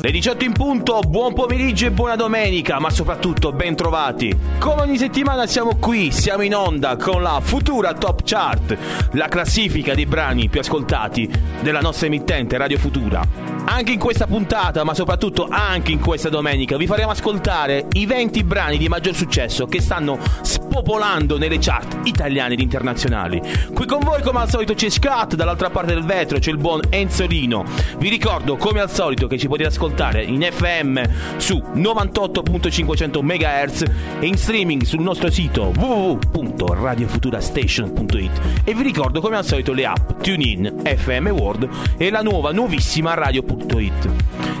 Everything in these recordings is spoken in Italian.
le 18 in punto, buon pomeriggio e buona domenica, ma soprattutto ben trovati. Come ogni settimana siamo qui, siamo in onda con la futura Top Chart, la classifica dei brani più ascoltati della nostra emittente Radio Futura. Anche in questa puntata, ma soprattutto anche in questa domenica, vi faremo ascoltare i 20 brani di maggior successo che stanno spopolando nelle chart italiane ed internazionali. Qui con voi, come al solito, c'è Scat, dall'altra parte del vetro c'è il buon Enzolino. Vi ricordo, come al solito, che ci potete ascoltare in FM su 98.500 MHz e in streaming sul nostro sito www.radiofuturastation.it. E vi ricordo, come al solito, le app TuneIn, FM World e la nuova, nuovissima Radio www.radioticino.it.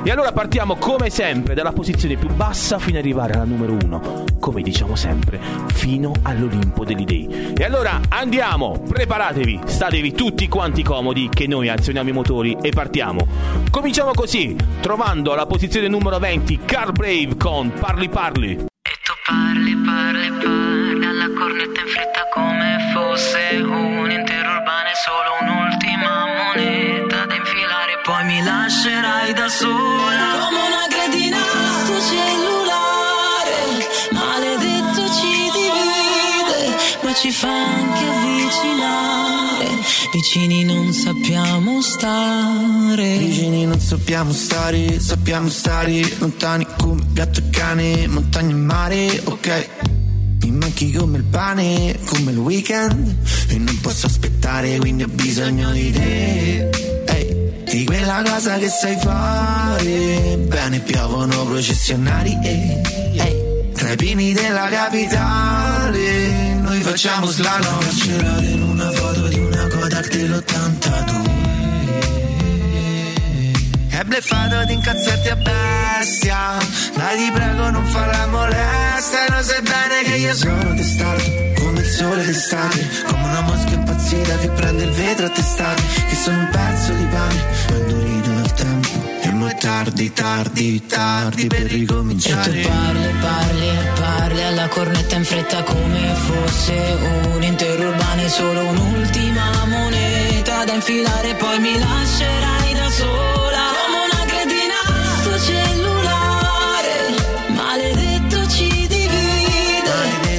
E allora partiamo come sempre dalla posizione più bassa fino ad arrivare alla numero 1, come diciamo sempre, fino all'Olimpo degli dei. E allora andiamo, preparatevi, statevi tutti quanti comodi che noi azioniamo i motori e partiamo. Cominciamo così, trovando alla posizione numero 20 Car Brave con Parli Parli. E tu parli, parli, parli alla cornetta in fretta come fosse un intero urbano solo lascerai da sola. Come una cretina sto cellulare maledetto ci divide ma ci fa anche avvicinare. Vicini non sappiamo stare. Vicini non sappiamo stare sappiamo stare lontani come gatto e cane montagna e mare ok? Mi manchi come il pane, come il weekend E non posso aspettare, quindi ho bisogno di te di quella cosa che sai fare. Bene, piovono processionari e hey, tra i pini della capitale. Noi facciamo slalom. Carcerare in una foto di una Kodak dell'82. È bleffato di incazzarti a bestia. Dai, ti prego, non la molestia. E lo sai bene che io sono testardo come il sole d'estate. Come una mosca impazzita che prende il vetro a testate. Che sono un pezzo di pane, ma indurito dal tempo. E mo' è tardi, tardi, tardi per ricominciare. E tu parli, parli parli alla cornetta in fretta come fosse un intero urbano e solo un'ultima moneta da infilare. Poi mi lascerai da sola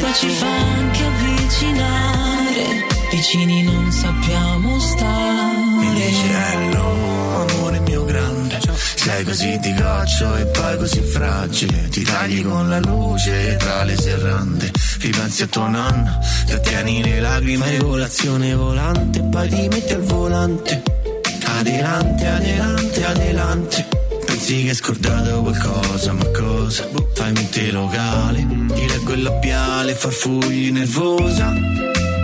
Ma ci fa anche avvicinare. Vicini non sappiamo stare. Mi dice hello, amore mio grande. Sei così di goccio e poi così fragile. Ti tagli con la luce tra le serrande. Ripensi a tua nonna, ti ottieni le lacrime. Fai colazione volante, poi ti metti al volante. Adelante, adelante, adelante. Pensi che hai scordato qualcosa, ma cosa? Fai mente locale, ti leggo il labiale, farfugli nervosa.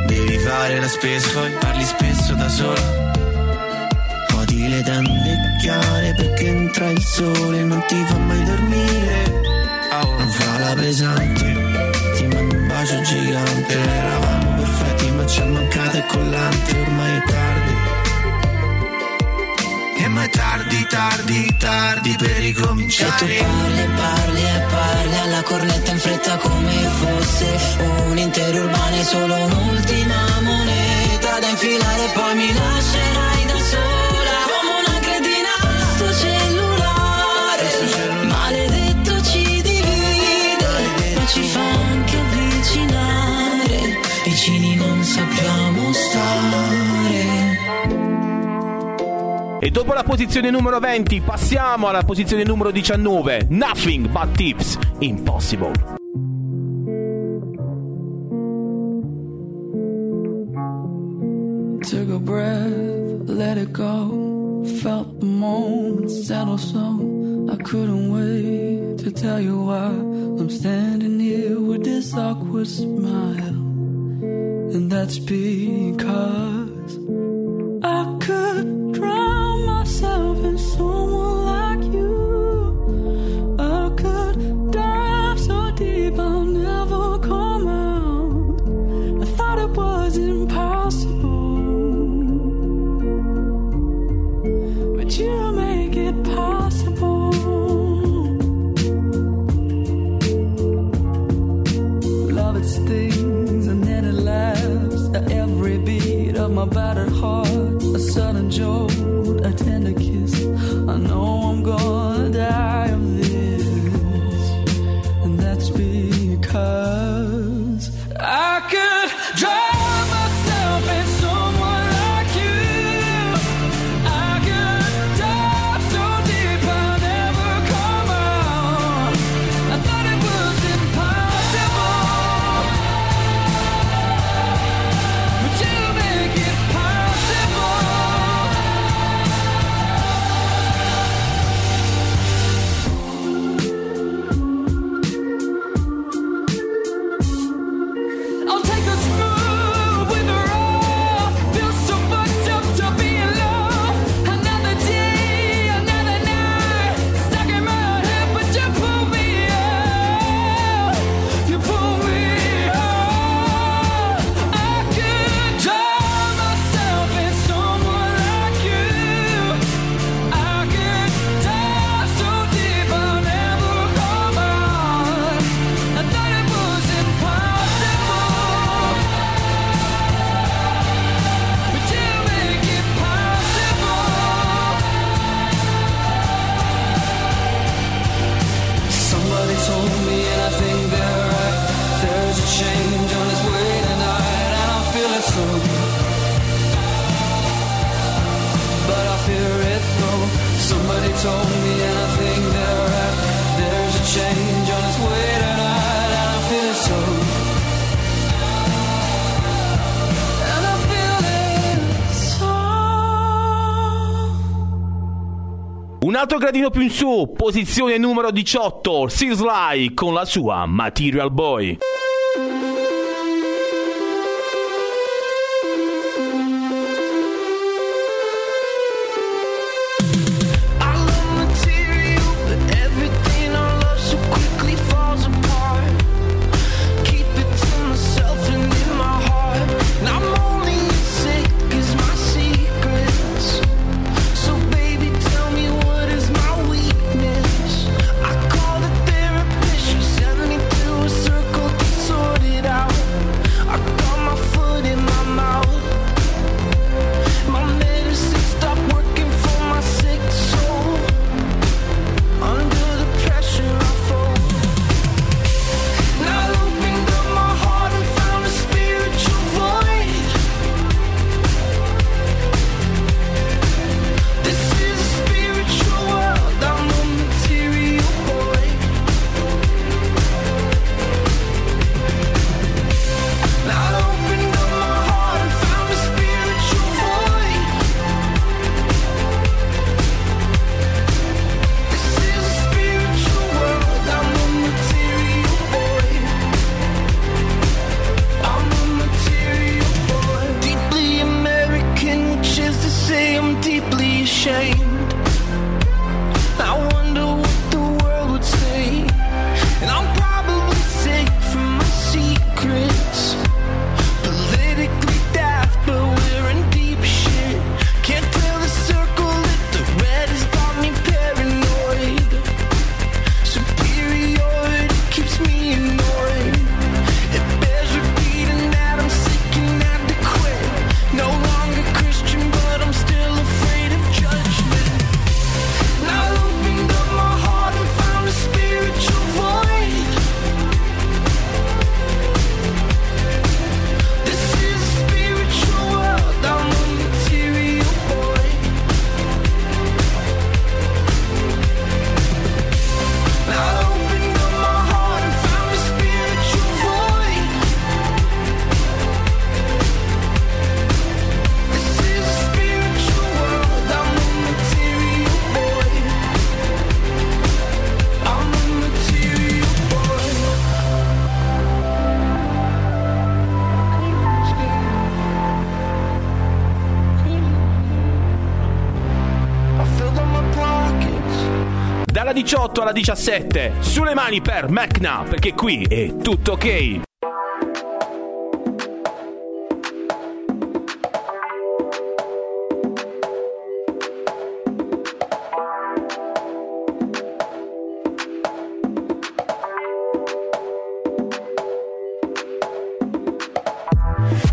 Devi fare la spesa, poi parli spesso da sola. Odi le tende chiare perché entra il sole non ti fa mai dormire. Non fa la pesante, ti mando un bacio gigante. Eravamo perfetti ma ci è mancato il collante, ormai è tardi. E ma è tardi, tardi, tardi per ricominciare. E tu parli, parli e parli alla cornetta in fretta come fosse un intero urbano e solo un'ultima moneta da infilare. Poi mi lascerai dopo la posizione numero 20 passiamo alla posizione numero 19. Nothing but tips. Impossible. Took a breath, let it go. Felt the moment settle so I couldn't wait to tell you why I'm standing here with this awkward smile. And that's because I could so gradino più in su, posizione numero 18, Sislai con la sua Material Boy. alla 17. Sulle mani per Macna, perché qui è tutto ok.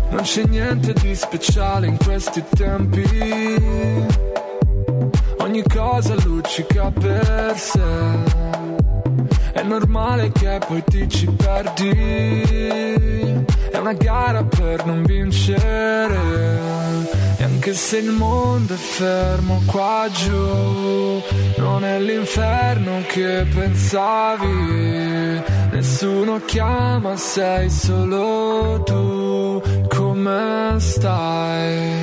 Non c'è niente di speciale in questi tempi ogni cosa luccica per sé. È normale che poi ti ci perdi. È una gara per non vincere. E anche se il mondo è fermo qua giù, non è l'inferno che pensavi. Nessuno chiama, sei solo tu. Come stai?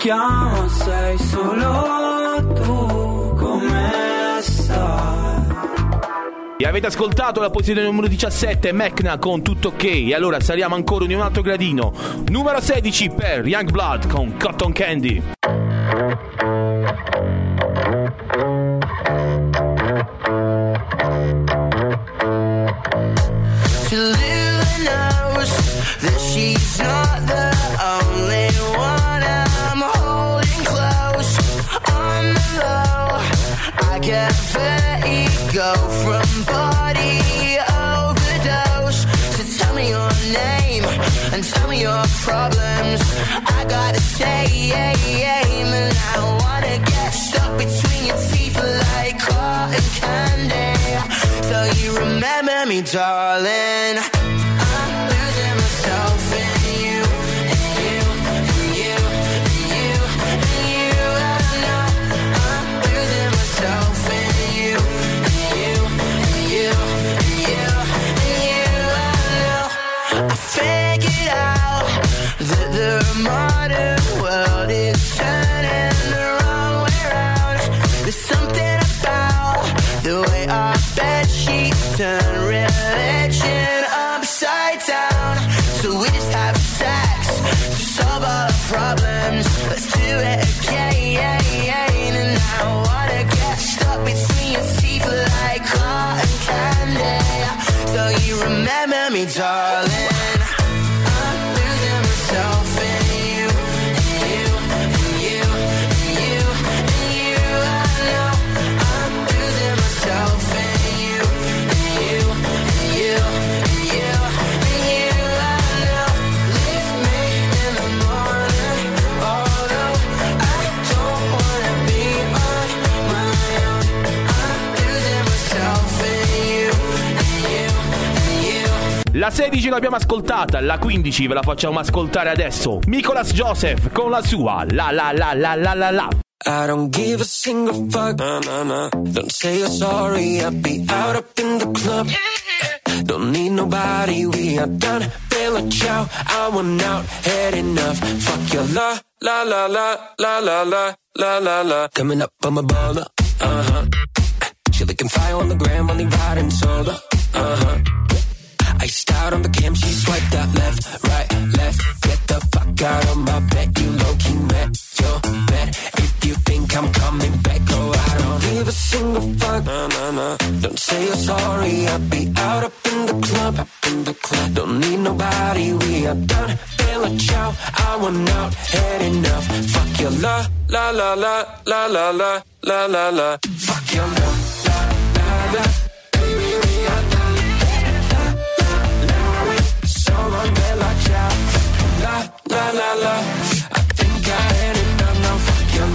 Chiama, sei solo tu. Come stai? E avete ascoltato la posizione numero 17, Mecna con tutto ok. E allora saliamo ancora di un altro gradino. Numero 16 per Youngblood con Cotton Candy. Problems. I gotta say, and I wanna get stuck between your teeth like cotton candy. So you remember me, darling. La 16 l'abbiamo ascoltata, la 15 ve la facciamo ascoltare adesso. Nicolas Joseph con la sua La La La La La La La. I don't give a single fuck. Nah, nah, nah. Don't say you're sorry. I'll be out up in the club. Don't need nobody. We are done. Bella ciao. I want out. Had enough. Fuck your la la la la la la la la la la. Coming up on my baller. Uh huh. She looking fire on the gram. Only riding solo. Uh huh. Iced out on the cam, she swiped out left, right, left. Get the fuck out of my bed, you low-key met your bed. If you think I'm coming back, oh I don't Give a single fuck, nah, nah, nah. Don't say you're sorry, I'll be out up in the club, up in the club. Don't need nobody, we are done. Feel a chow, I want out, had enough. Fuck your la, la, la, la, la, la, la, la, la, la. Fuck your la, la, la, la. La, la, la. I think I had enough now. Fuck your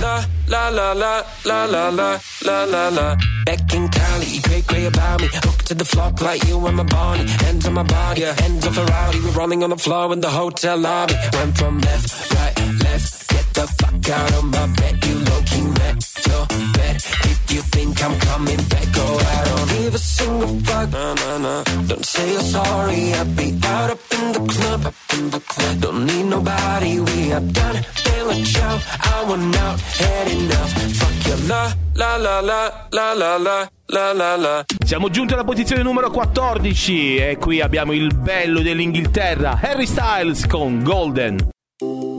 la, la, la, la, la, la, la, la, la. Back in Cali, great, great about me. Hooked to the floor like you and my body. Hands on my body, hands on Ferrari. We're rolling on the floor in the hotel lobby. Went from left, right, left. Get the fuck out of my bed. You low key met your bed. If you think I'm coming back, go I don't give a single fuck. Nah, nah, nah. Don't say you're sorry. I'll be out up in the club. Don't need nobody. We are done. A ciao. I want out, had enough. Fuck your la, la, la, la, la, la, la. La la la. Siamo giunti alla posizione numero 14 e qui abbiamo il bello dell'Inghilterra, Harry Styles con Golden. golden,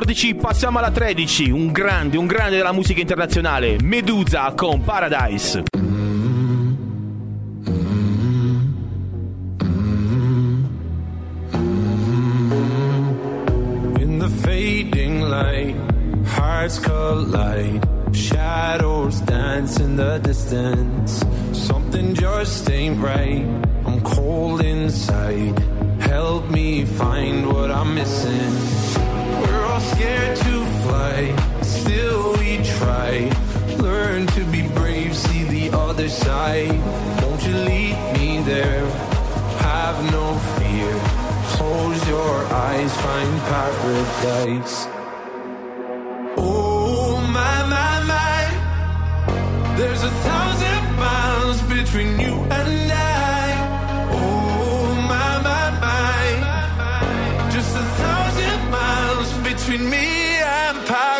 14, passiamo alla 13. Un grande, un grande della musica internazionale. Medusa con Paradise. In the fading light, hearts collide. Shadows dance in the distance. Something just ain't right. I'm cold inside. Help me find what I'm missing. Scared to fly. Still we try. Learn to be brave, see the other side. Won't you lead me there? Have no fear. Close your eyes, find paradise. Oh my my my. There's a thousand miles between you and I. between me and paradise.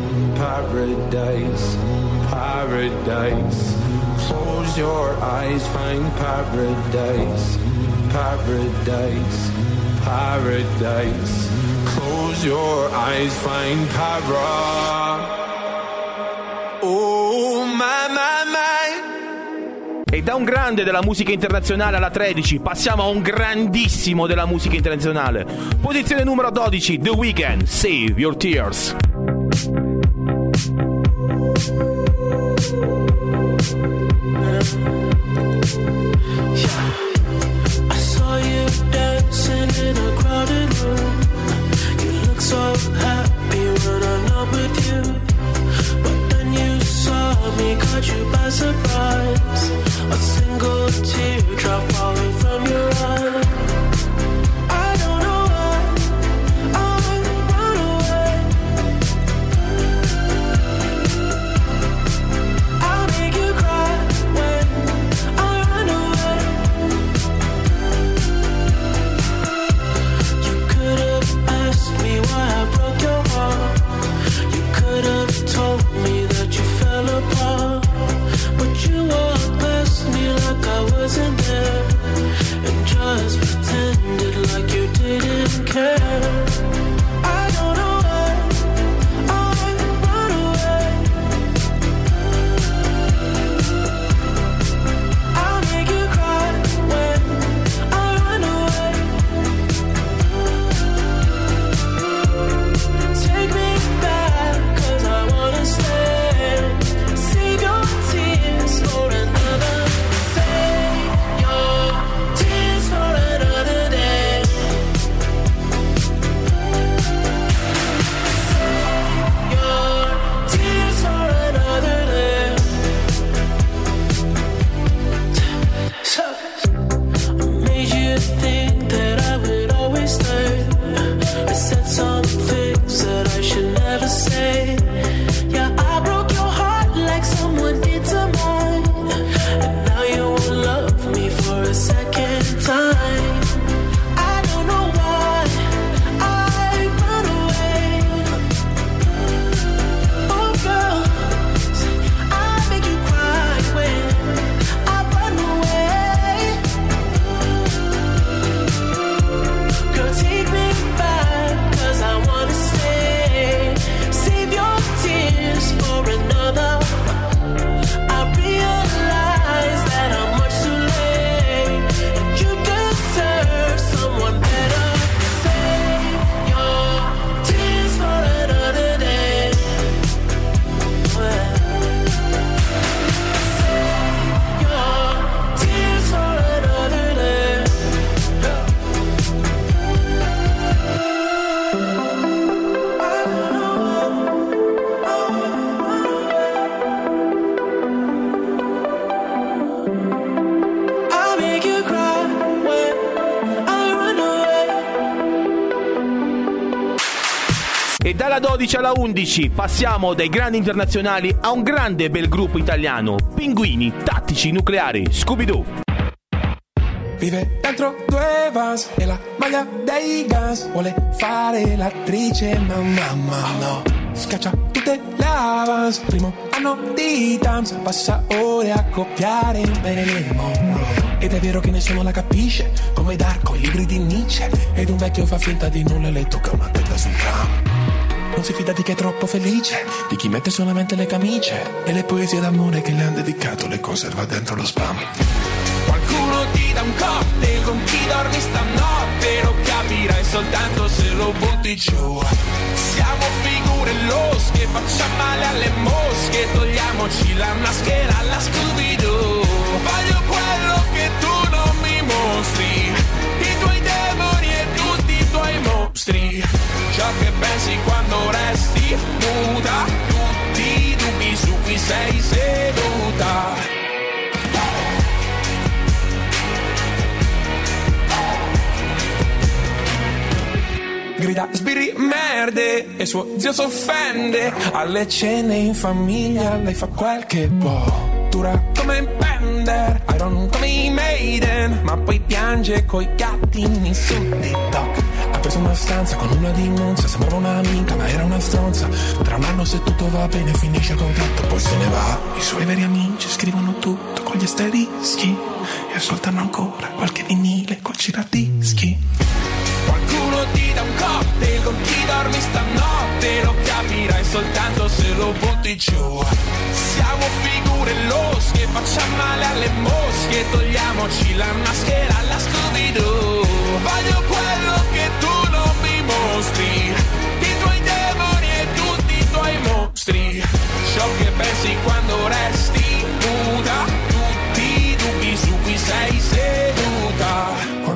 paradise, paradise. Close your eyes, find paradise, paradise, paradise. Close your eyes, find para. Oh my my my. E da un grande della musica internazionale alla 13 passiamo a un grandissimo della musica internazionale. Posizione numero 12, The Weeknd, Save Your Tears. I saw you dancing in a crowded room. You look so happy when I'm not with you. But then you saw me, caught you by surprise. A single teardrop falling 12 alla 11 passiamo dai grandi internazionali a un grande bel gruppo italiano, Pinguini Tattici Nucleari, Scooby-Doo. Vive dentro due vans e la maglia dei Guns Vuole fare l'attrice ma mamma no. Scaccia tutte le avance Primo anno di Tams Passa ore a copiare Marilyn Monroe Ed è vero che nessuno la capisce Come Darko, i libri di Nietzsche. Ed un vecchio fa finta di nulla e le tocca una testa sul tram non si fida di chi è troppo felice, di chi mette solamente le camicie e le poesie d'amore che le han dedicato le conserva dentro lo spam. Qualcuno ti dà un cocktail con chi dormi stanotte Lo capirai soltanto se lo butti giù Siamo figure losche, facciamo male alle mosche Togliamoci la maschera alla Scooby-Doo Voglio quello che tu che pensi quando resti muta. Tutti i dubbi su cui sei seduta. Grida sbirri merde e suo zio s'offende. Alle cene in famiglia lei fa quel che dura come Bender Iron come i Maiden. Ma poi piange coi gattini su TikTok preso una stanza con una dimonza sembrava un'amica ma era una stronza. Tra un anno se tutto va bene finisce il contratto poi se ne va. I suoi veri amici scrivono tutto con gli asterischi e ascoltano ancora qualche vinile col giradischi cocktail con chi dormi stanotte Lo capirai soltanto se lo butti giù. Siamo figure losche, facciamo male alle mosche Togliamoci la maschera alla Scooby-Doo. Voglio quello che tu non mi mostri I tuoi demoni e tutti i tuoi mostri. Ciò che pensi quando resti nuda Tutti i dubbi su cui sei seduta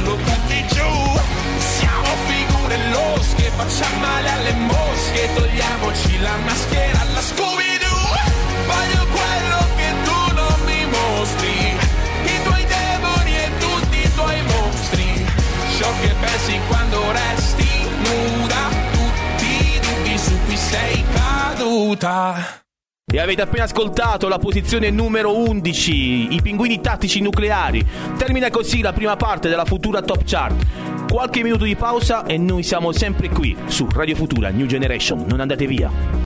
lo butti giù. Siamo figure losche, facciamo male alle mosche. Togliamoci la maschera alla Scooby-Doo. Voglio quello che tu non mi mostri. I tuoi demoni e tutti i tuoi mostri. Ciò che pensi quando resti nuda. Tutti i dubbi su cui sei caduta E avete appena ascoltato la posizione numero 11, i pinguini tattici nucleari. Termina così la prima parte della futura top chart. Qualche minuto di pausa e noi siamo sempre qui su Radio Futura New Generation. Non andate via.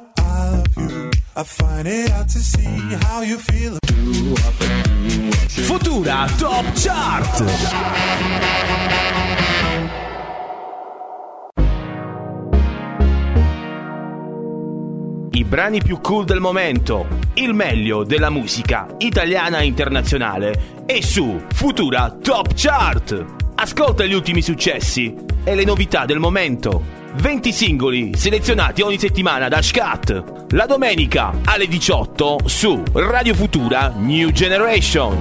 Futura Top Chart. I brani più cool del momento, il meglio della musica italiana e internazionale è su Futura Top Chart. Ascolta gli ultimi successi e le novità del momento. 20 singoli selezionati ogni settimana da Scat. La domenica alle 18 su Radio Futura New Generation.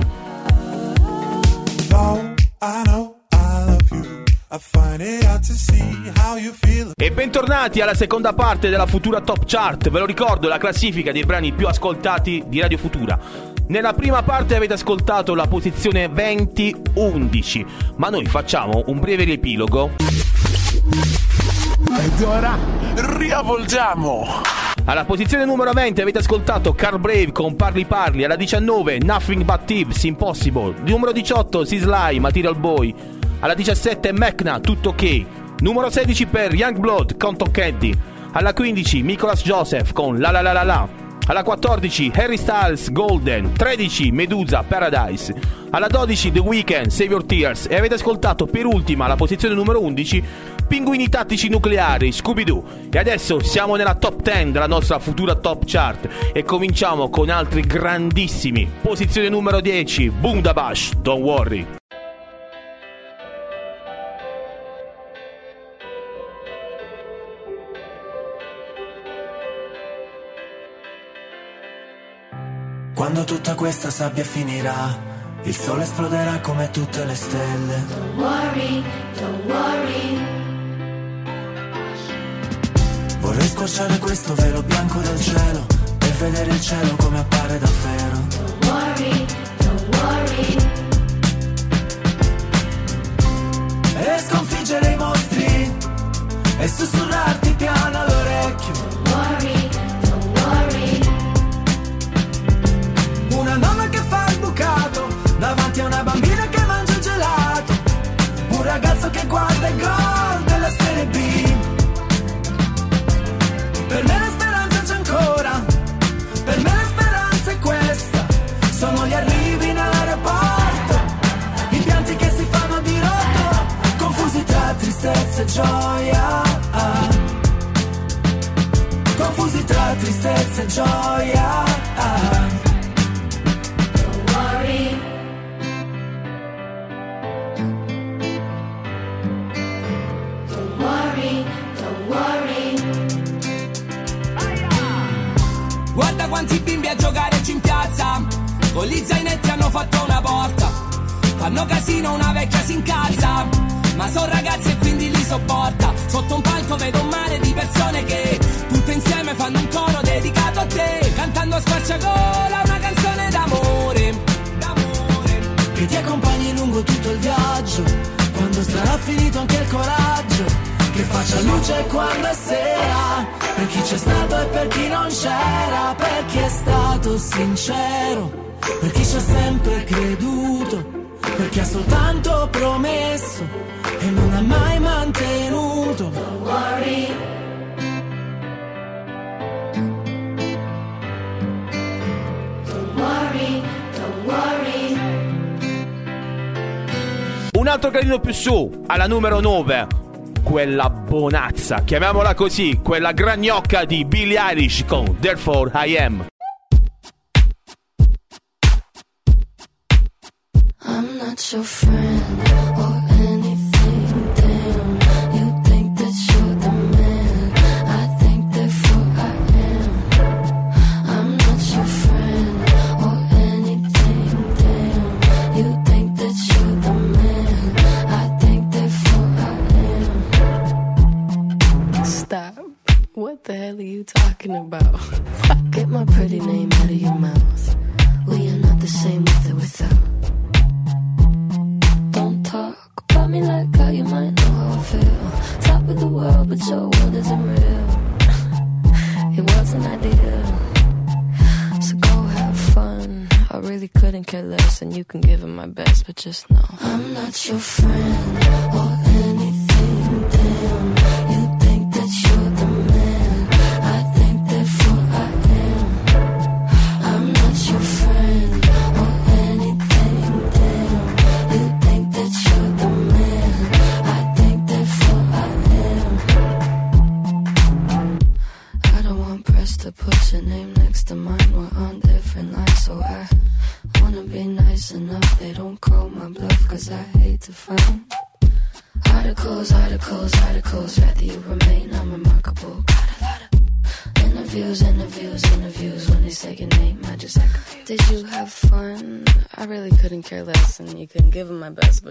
No, I know I love you. I find it hard to see how you feel. E bentornati alla seconda parte della Futura Top Chart. Ve lo ricordo, la classifica dei brani più ascoltati di Radio Futura. Nella prima parte avete ascoltato la posizione 20-11, ma noi facciamo un breve riepilogo. Ed ora riavvolgiamo. Alla posizione numero 20 avete ascoltato Carl Brave con Parli Parli, alla 19 Nothing But Thieves Impossible, numero 18 Sislai Material Boy, alla 17 Mecna Tutto Ok, Numero 16 per Youngblood con Tocchetti. Alla 15 Nicholas Joseph con La La La La La. Alla 14 Harry Styles Golden. 13 Medusa Paradise. Alla 12 The Weeknd Save Your Tears. E avete ascoltato per ultima la posizione numero 11 Pinguini tattici nucleari Scooby-Doo. E adesso siamo nella top 10 della nostra futura top chart. E cominciamo con altri grandissimi. Posizione numero 10 Bundabash Don't Worry. Quando tutta questa sabbia finirà, il sole esploderà come tutte le stelle. Don't worry, don't worry. Vorrei squarciare questo velo bianco del cielo e vedere il cielo come appare davvero. Don't worry, don't worry. E sconfiggere i mostri e sussurrarti piano all'orecchio. Gioia. Don't worry. Don't worry, don't worry. Guarda quanti bimbi a giocare in piazza Con gli zainetti hanno fatto una porta Fanno casino, una vecchia si incazza Ma sono ragazzi e quindi li sopporta Sotto un palco vedo un mare di persone che Tutte insieme fanno un coro dedicato a te Cantando a squarciagola una canzone d'amore D'amore. Che ti accompagni lungo tutto il viaggio, quando sarà finito anche il coraggio, che faccia luce quando è sera, per chi c'è stato e per chi non c'era, per chi è stato sincero, per chi ci ha sempre creduto, per chi ha soltanto promesso e non ha mai mantenuto. Don't worry, don't worry. Un altro gradino più su, alla numero 9. Quella bonazza, chiamiamola così, quella gragnocca di Billie Eilish con Therefore I Am. Not your friend oh,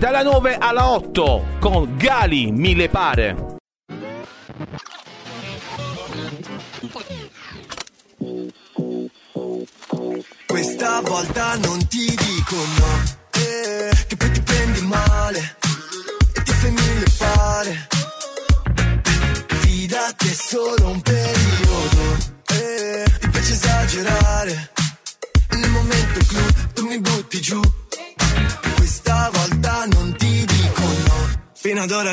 dalla 9 alla 8 con Gali Mille Pare. Questa volta non ti dico no,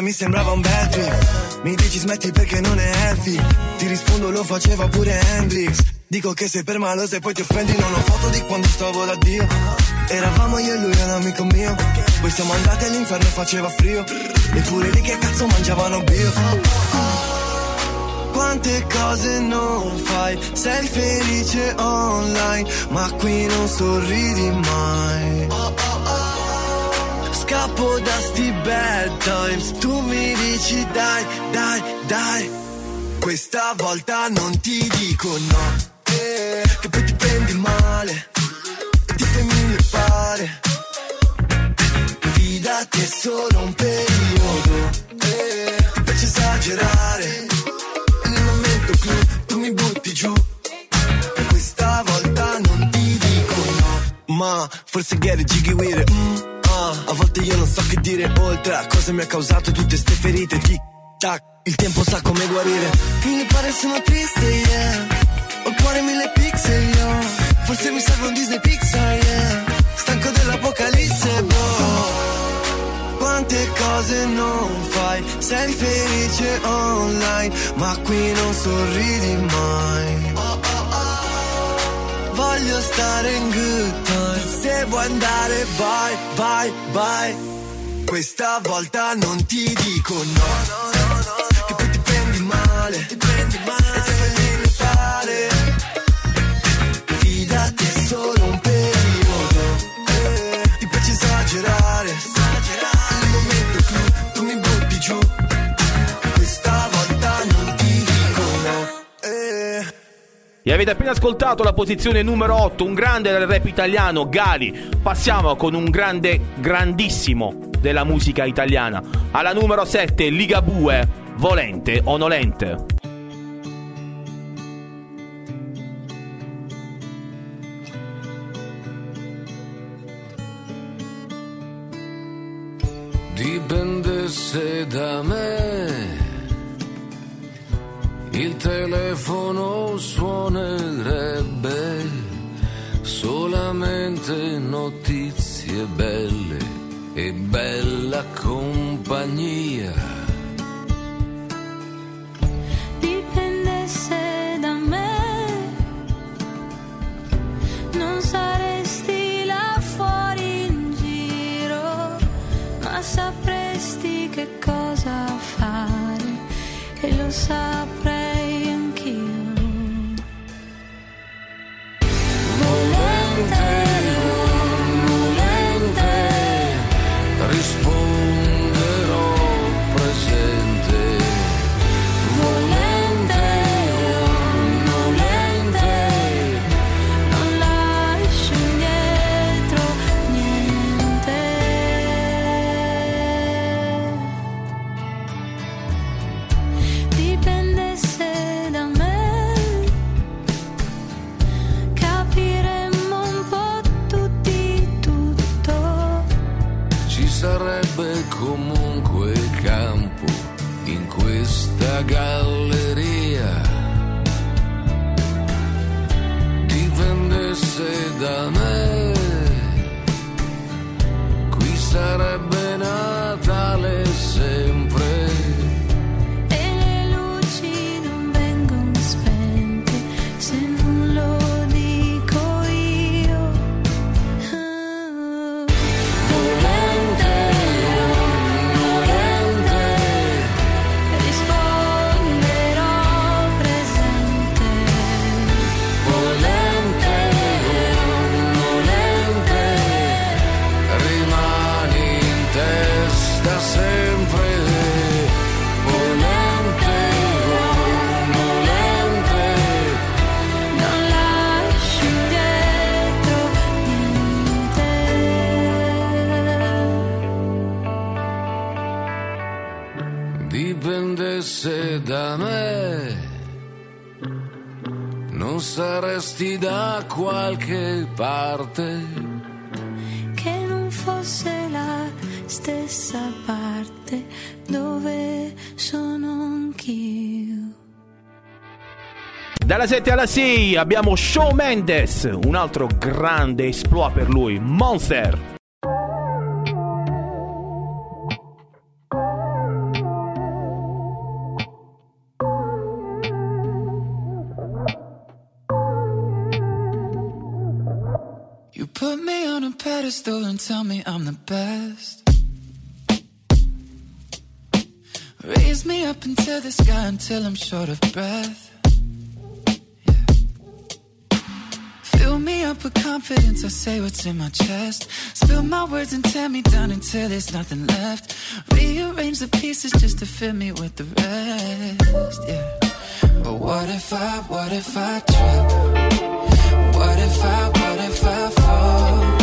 mi sembrava un bad trip. Mi dici smetti perché non è healthy Ti rispondo lo faceva pure Hendrix. Dico che sei permaloso e poi ti offendi Non ho foto di quando stavo da Dio. Eravamo io e lui un amico mio. Poi siamo andati all'inferno e faceva frio. Eppure lì che cazzo mangiavano bio. Quante cose non fai, sei felice online, ma qui non sorridi mai. Scappo da sti bad times, tu mi dici dai, dai, dai. Questa volta non ti dico no, eh, che poi ti prendi male e ti fai mille pare. Fidati è solo un periodo, eh, ti piace esagerare. E nel momento clou tu mi butti giù. Questa volta non ti dico no, ma forse get it jiggy with it. mm. A volte io non so che dire oltre a cosa mi ha causato tutte ste ferite. Tic tac, il tempo sa come guarire. Mi pare sono triste, yeah. Ho il cuore mille pixel, yo. Forse mi serve un Disney Pixar, yeah. Stanco dell'apocalisse, bro. Quante cose non fai, sei felice online, ma qui non sorridi mai. Voglio stare in good se vuoi andare vai, vai, vai. Questa volta non ti dico no, che poi ti prendi male, ti prendi male E avete appena ascoltato la posizione numero 8, un grande del rap italiano, Gali. Passiamo con un grande, grandissimo della musica italiana. Alla numero 7, Ligabue, Volente o Nolente. Dipendesse da me, il telefono suonerebbe solamente notizie belle e bella compagnia. Dipendesse da me, non saresti là fuori in giro, ma sapresti che cosa fare e lo saprei da qualche parte. Che non fosse la stessa parte dove sono anch'io. Dalla 7 alla 6 abbiamo Shawn Mendes, un altro grande esploit per lui, Monster. Pedestal and tell me I'm the best. Raise me up into the sky until I'm short of breath. Yeah. Fill me up with confidence, I say what's in my chest. Spill my words and tear me down until there's nothing left. Rearrange the pieces just to fill me with the rest. Yeah. But what if I, what if I trip? What if I, what if I fall?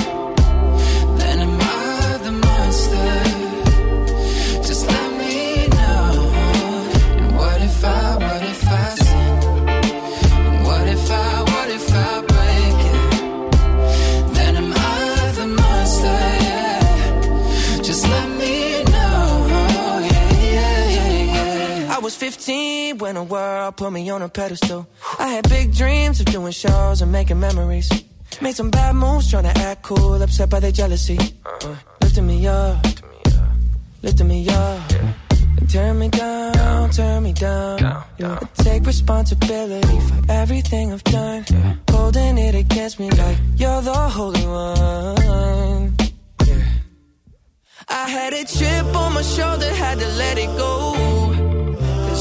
15 when the world put me on a pedestal. I had big dreams of doing shows and making memories. Made some bad moves trying to act cool, upset by their jealousy. Uh, lifting me up, lifting me up. And turn me down, turn me down. Yeah. I take responsibility for everything I've done. Holding it against me like you're the holy one. Yeah. I had a chip on my shoulder, had to let it go.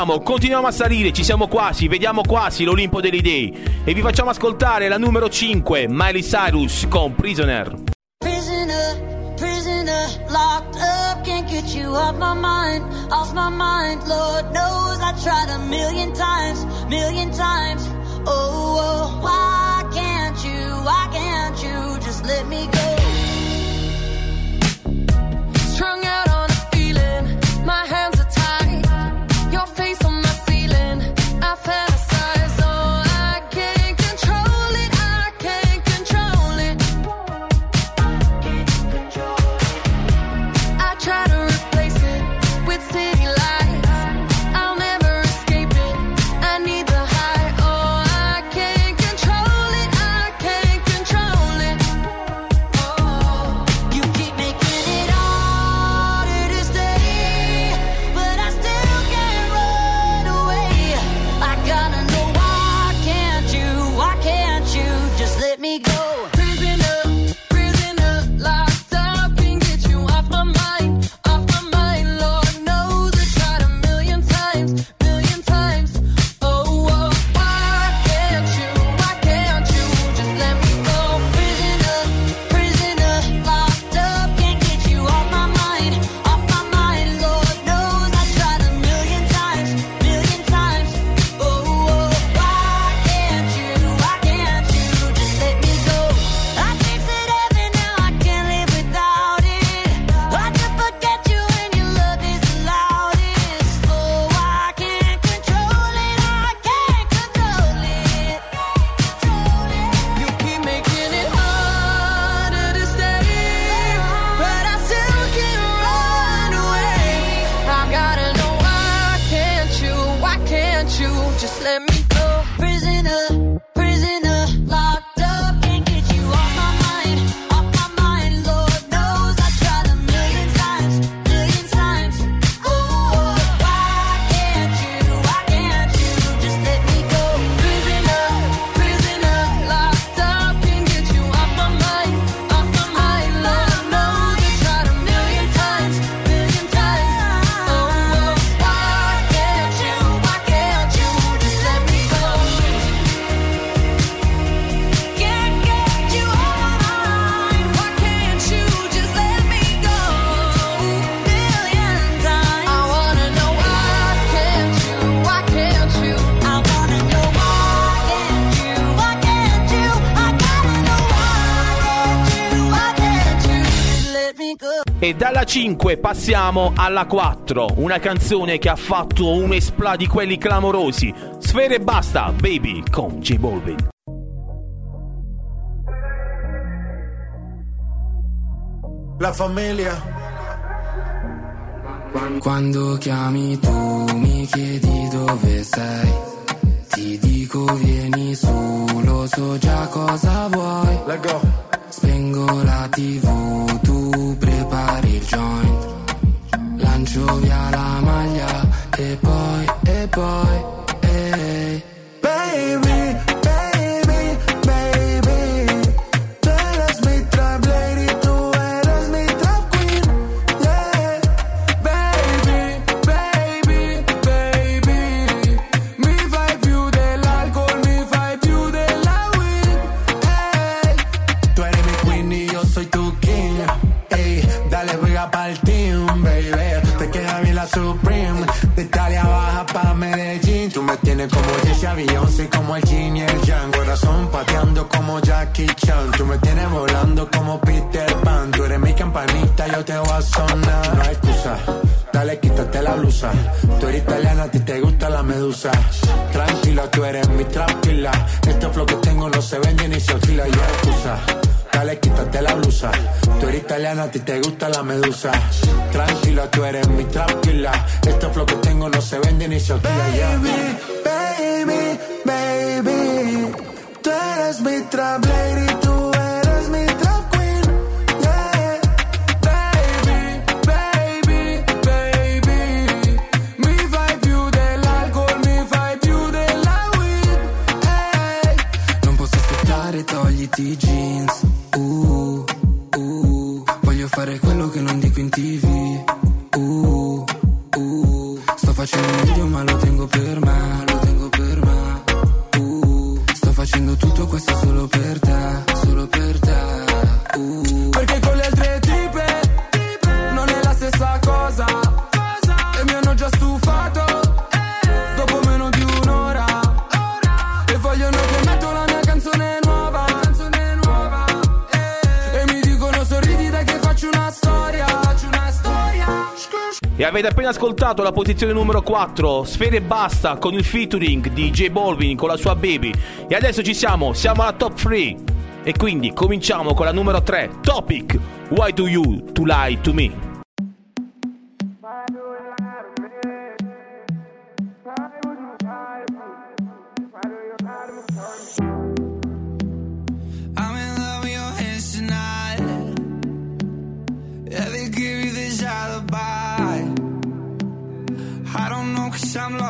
Continuiamo, continuiamo a salire, ci siamo quasi, vediamo quasi l'Olimpo delle idee. E vi facciamo ascoltare la numero 5, Miley Cyrus con Prisoner. Prisoner, prisoner, locked up, can't get you off my mind, off my mind. Lord knows I tried a million times, million times. Oh, 5 passiamo alla 4, una canzone che ha fatto un espla di quelli clamorosi. Sfere e basta, baby, con J Balvin. La famiglia. Quando chiami tu mi chiedi dove sei Ti dico vieni su, lo so già cosa vuoi. Spengo la tv, tu prepari il joint. Lancio via la maglia e poi, e poi, Tienes como Jessie Beyoncé, como el Jin y el Yang. Corazón pateando como Jackie Chan. Tú me tienes volando como Peter Pan. Tú eres mi campanita, yo te voy a sonar. No hay excusa. Dale, quítate la blusa. Tú eres italiana, a ti te gusta la medusa. Tranquila, tú eres mi tranquila. Este flow que tengo no se vende ni se alquila. Y hay excusa. Dale, quítate la blusa. Tú eres italiana, a ti te gusta la medusa. Tranquila, tú eres mi tranquila. Este flow que tengo no se vende ni se alquila. Baby, baby, baby. Tú eres mi trap lady, tú eres mi trap queen. Yeah. Baby, baby, baby Mi fai più dell'alcol, mi fai più della weed Ehi Non posso aspettare, togliti i jeans uh, uh. Voglio fare quello che non dico in tv uh, uh. Sto facendo un video ma lo tengo per me Lo tengo per me uh. Sto facendo tutto questo solo per te avete appena ascoltato la posizione numero 4, Sfere e Basta, con il featuring di J Balvin con la sua baby. E adesso ci siamo, siamo alla top 3. E quindi cominciamo con la numero 3, Topic, Why Do You To Lie To Me?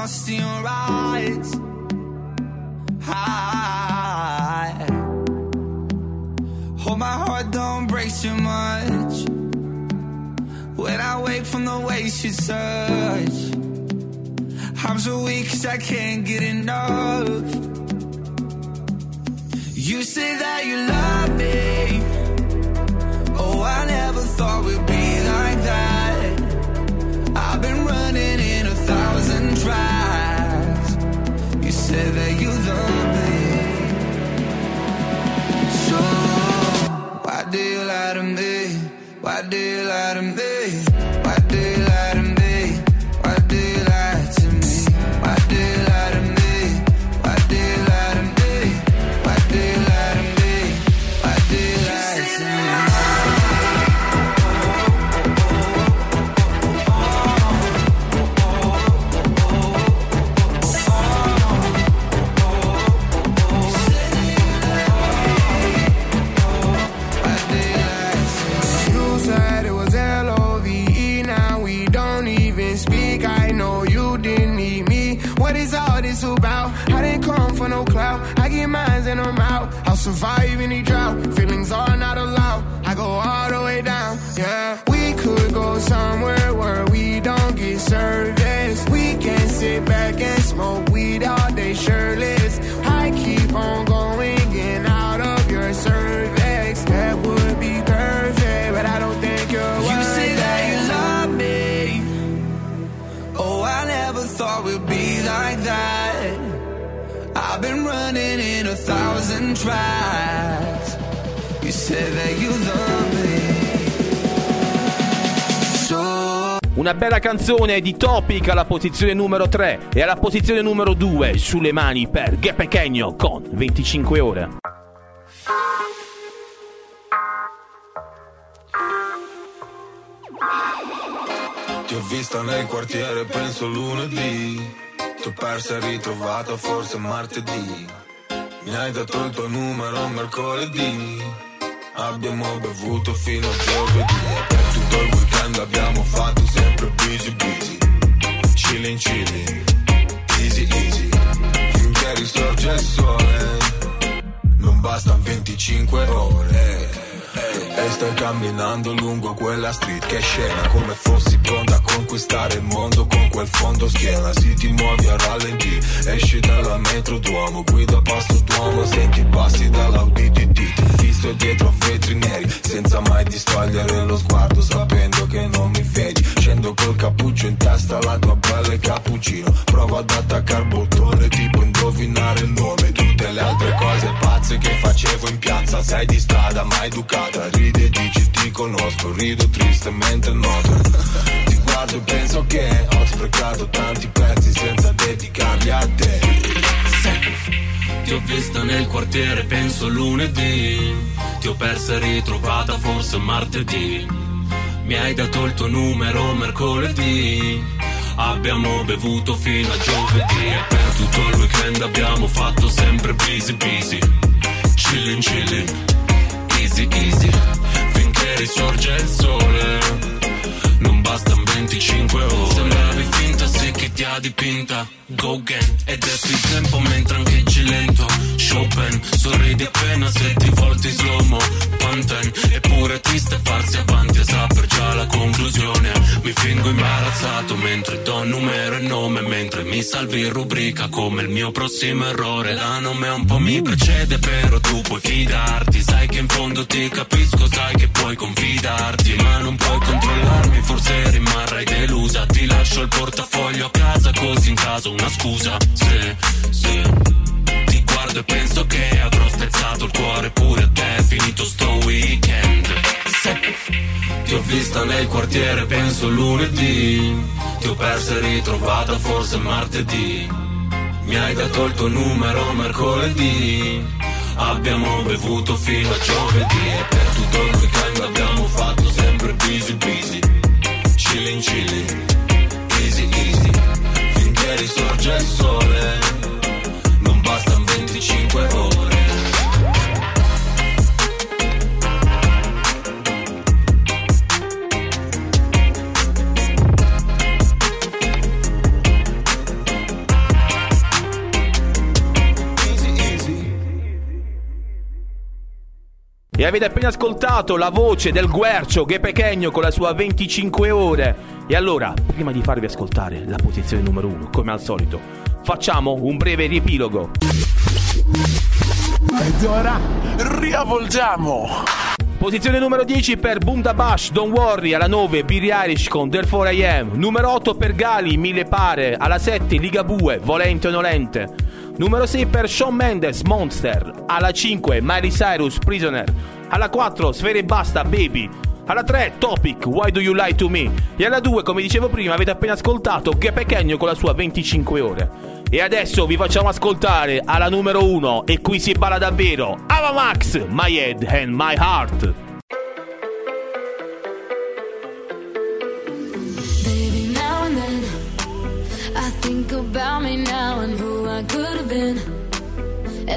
Lost in your eyes. I hope my heart don't break too much. When I wake from the way you touch, I'm so weak cause I can't get enough. You say that you love me. Oh, I never thought we'd be Said that you love me. So, why do you lie to me? Why do you lie to me? Tries. You said that you love me. Una bella canzone di Topic alla posizione numero 3 e alla posizione numero 2 sulle mani per Ghe Pequeño con 25 ore. Ti ho vista nel quartiere, penso lunedì. Ti ho persa e ritrovata, forse martedì. Mi hai dato il tuo numero mercoledì. Abbiamo bevuto fino a giovedì. E per tutto il weekend abbiamo fatto sempre busy busy. Chillin' chillin', easy easy. Finché risorge il sole. Non bastano 25 ore. E stai camminando lungo quella street che scena Come fossi pronta a conquistare il mondo con quel fondo schiena. Si ti muovi a rallenti, esci dalla metro Duomo Guida passo d'uomo, senti passi dall'Audi Ti fisso dietro a vetri neri Senza mai distogliere lo sguardo Sapendo che non mi vedi Scendo col cappuccio in testa La tua pelle cappuccino. Provo ad attaccare bottone Tipo indovinare il nome Tutte le altre cose pazze che facevo in piazza Sei di strada ma educata Ridi e dici ti conosco Rido tristemente noto Ti guardo e penso che Ho sprecato tanti pezzi senza dedicarli a te Ti ho vista nel quartiere, penso lunedì. Ti ho persa e ritrovata forse martedì. Mi hai dato il tuo numero mercoledì. Abbiamo bevuto fino a giovedì. E per tutto il weekend abbiamo fatto sempre busy busy. Chillin' chillin', easy easy. Finché risorge il sole. Non bastano 25 ore sì chi ti ha dipinta. Go again Ed è più tempo mentre ancheggi lento Chopin Sorridi appena se ti volti slow-mo. Panten Eppure triste farsi avanti e saper già la conclusione. Mi fingo imbarazzato mentre do numero e nome Mentre mi salvi rubrica come il mio prossimo errore. La nome un po' mi precede però tu puoi fidarti. Sai che in fondo ti capisco, sai che puoi confidarti Ma non puoi controllarmi, forse rimarrai delusa. Ti lascio il portafoglio a casa così in caso una scusa. Se, se Ti guardo e penso che avrò spezzato il cuore pure a te Finito sto weekend. Se Ti ho vista nel quartiere penso lunedì. Ti ho persa e ritrovata forse martedì. Mi hai dato il tuo numero mercoledì. Abbiamo bevuto fino a giovedì. E per tutto il weekend abbiamo fatto sempre busy busy. Chillin' chillin', il sole E avete appena ascoltato la voce del Guercio Pequeño con la sua 25 ore. E allora, prima di farvi ascoltare la posizione numero 1, come al solito, facciamo un breve riepilogo. Ed ora riavvolgiamo. Posizione numero 10 per Bundabash, Don't Worry, alla 9 Billy Irish con Therefore I Am, numero 8 per Gali, Mille Pare, alla 7 Ligabue, Volente o Nolente, numero 6 per Shawn Mendes, Monster, alla 5 Miley Cyrus, Prisoner, alla 4 Sfere Basta, Baby, alla 3 Topic, Why Do You Lie To Me, e alla 2, come dicevo prima, avete appena ascoltato Che Pequeño con la sua 25 ore. E adesso vi facciamo ascoltare alla numero 1, e qui si parla davvero, Ava Max, My Head and My Heart.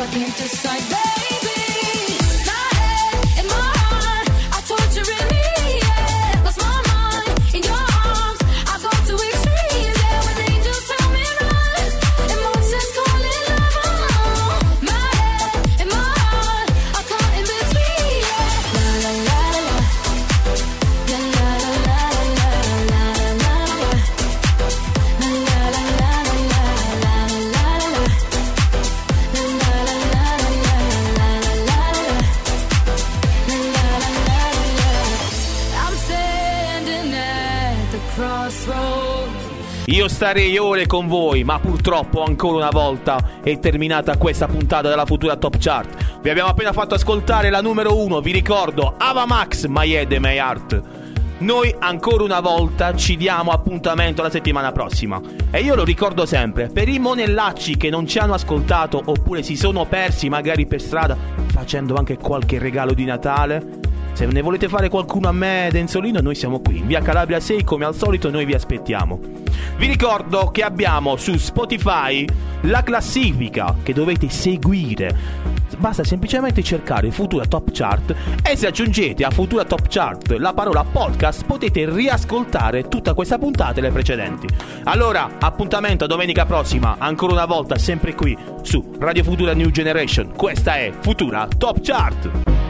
I can't decide. Starei ore con voi, ma purtroppo ancora una volta è terminata questa puntata della futura Top Chart. Vi abbiamo appena fatto ascoltare la numero uno, vi ricordo, Ava Max, My Head My Heart. Noi ancora una volta ci diamo appuntamento la settimana prossima. E io lo ricordo sempre, per i monellacci che non ci hanno ascoltato oppure si sono persi magari per strada, facendo anche qualche regalo di Natale, se ne volete fare qualcuno a me, Denzolino, noi siamo qui. In via Calabria 6, come al solito, noi vi aspettiamo. Vi ricordo che abbiamo su Spotify la classifica che dovete seguire. Basta semplicemente cercare Futura Top Chart e se aggiungete a Futura Top Chart la parola podcast potete riascoltare tutta questa puntata e le precedenti. Allora, appuntamento domenica prossima, ancora una volta sempre qui su Radio Futura New Generation. Questa è Futura Top Chart.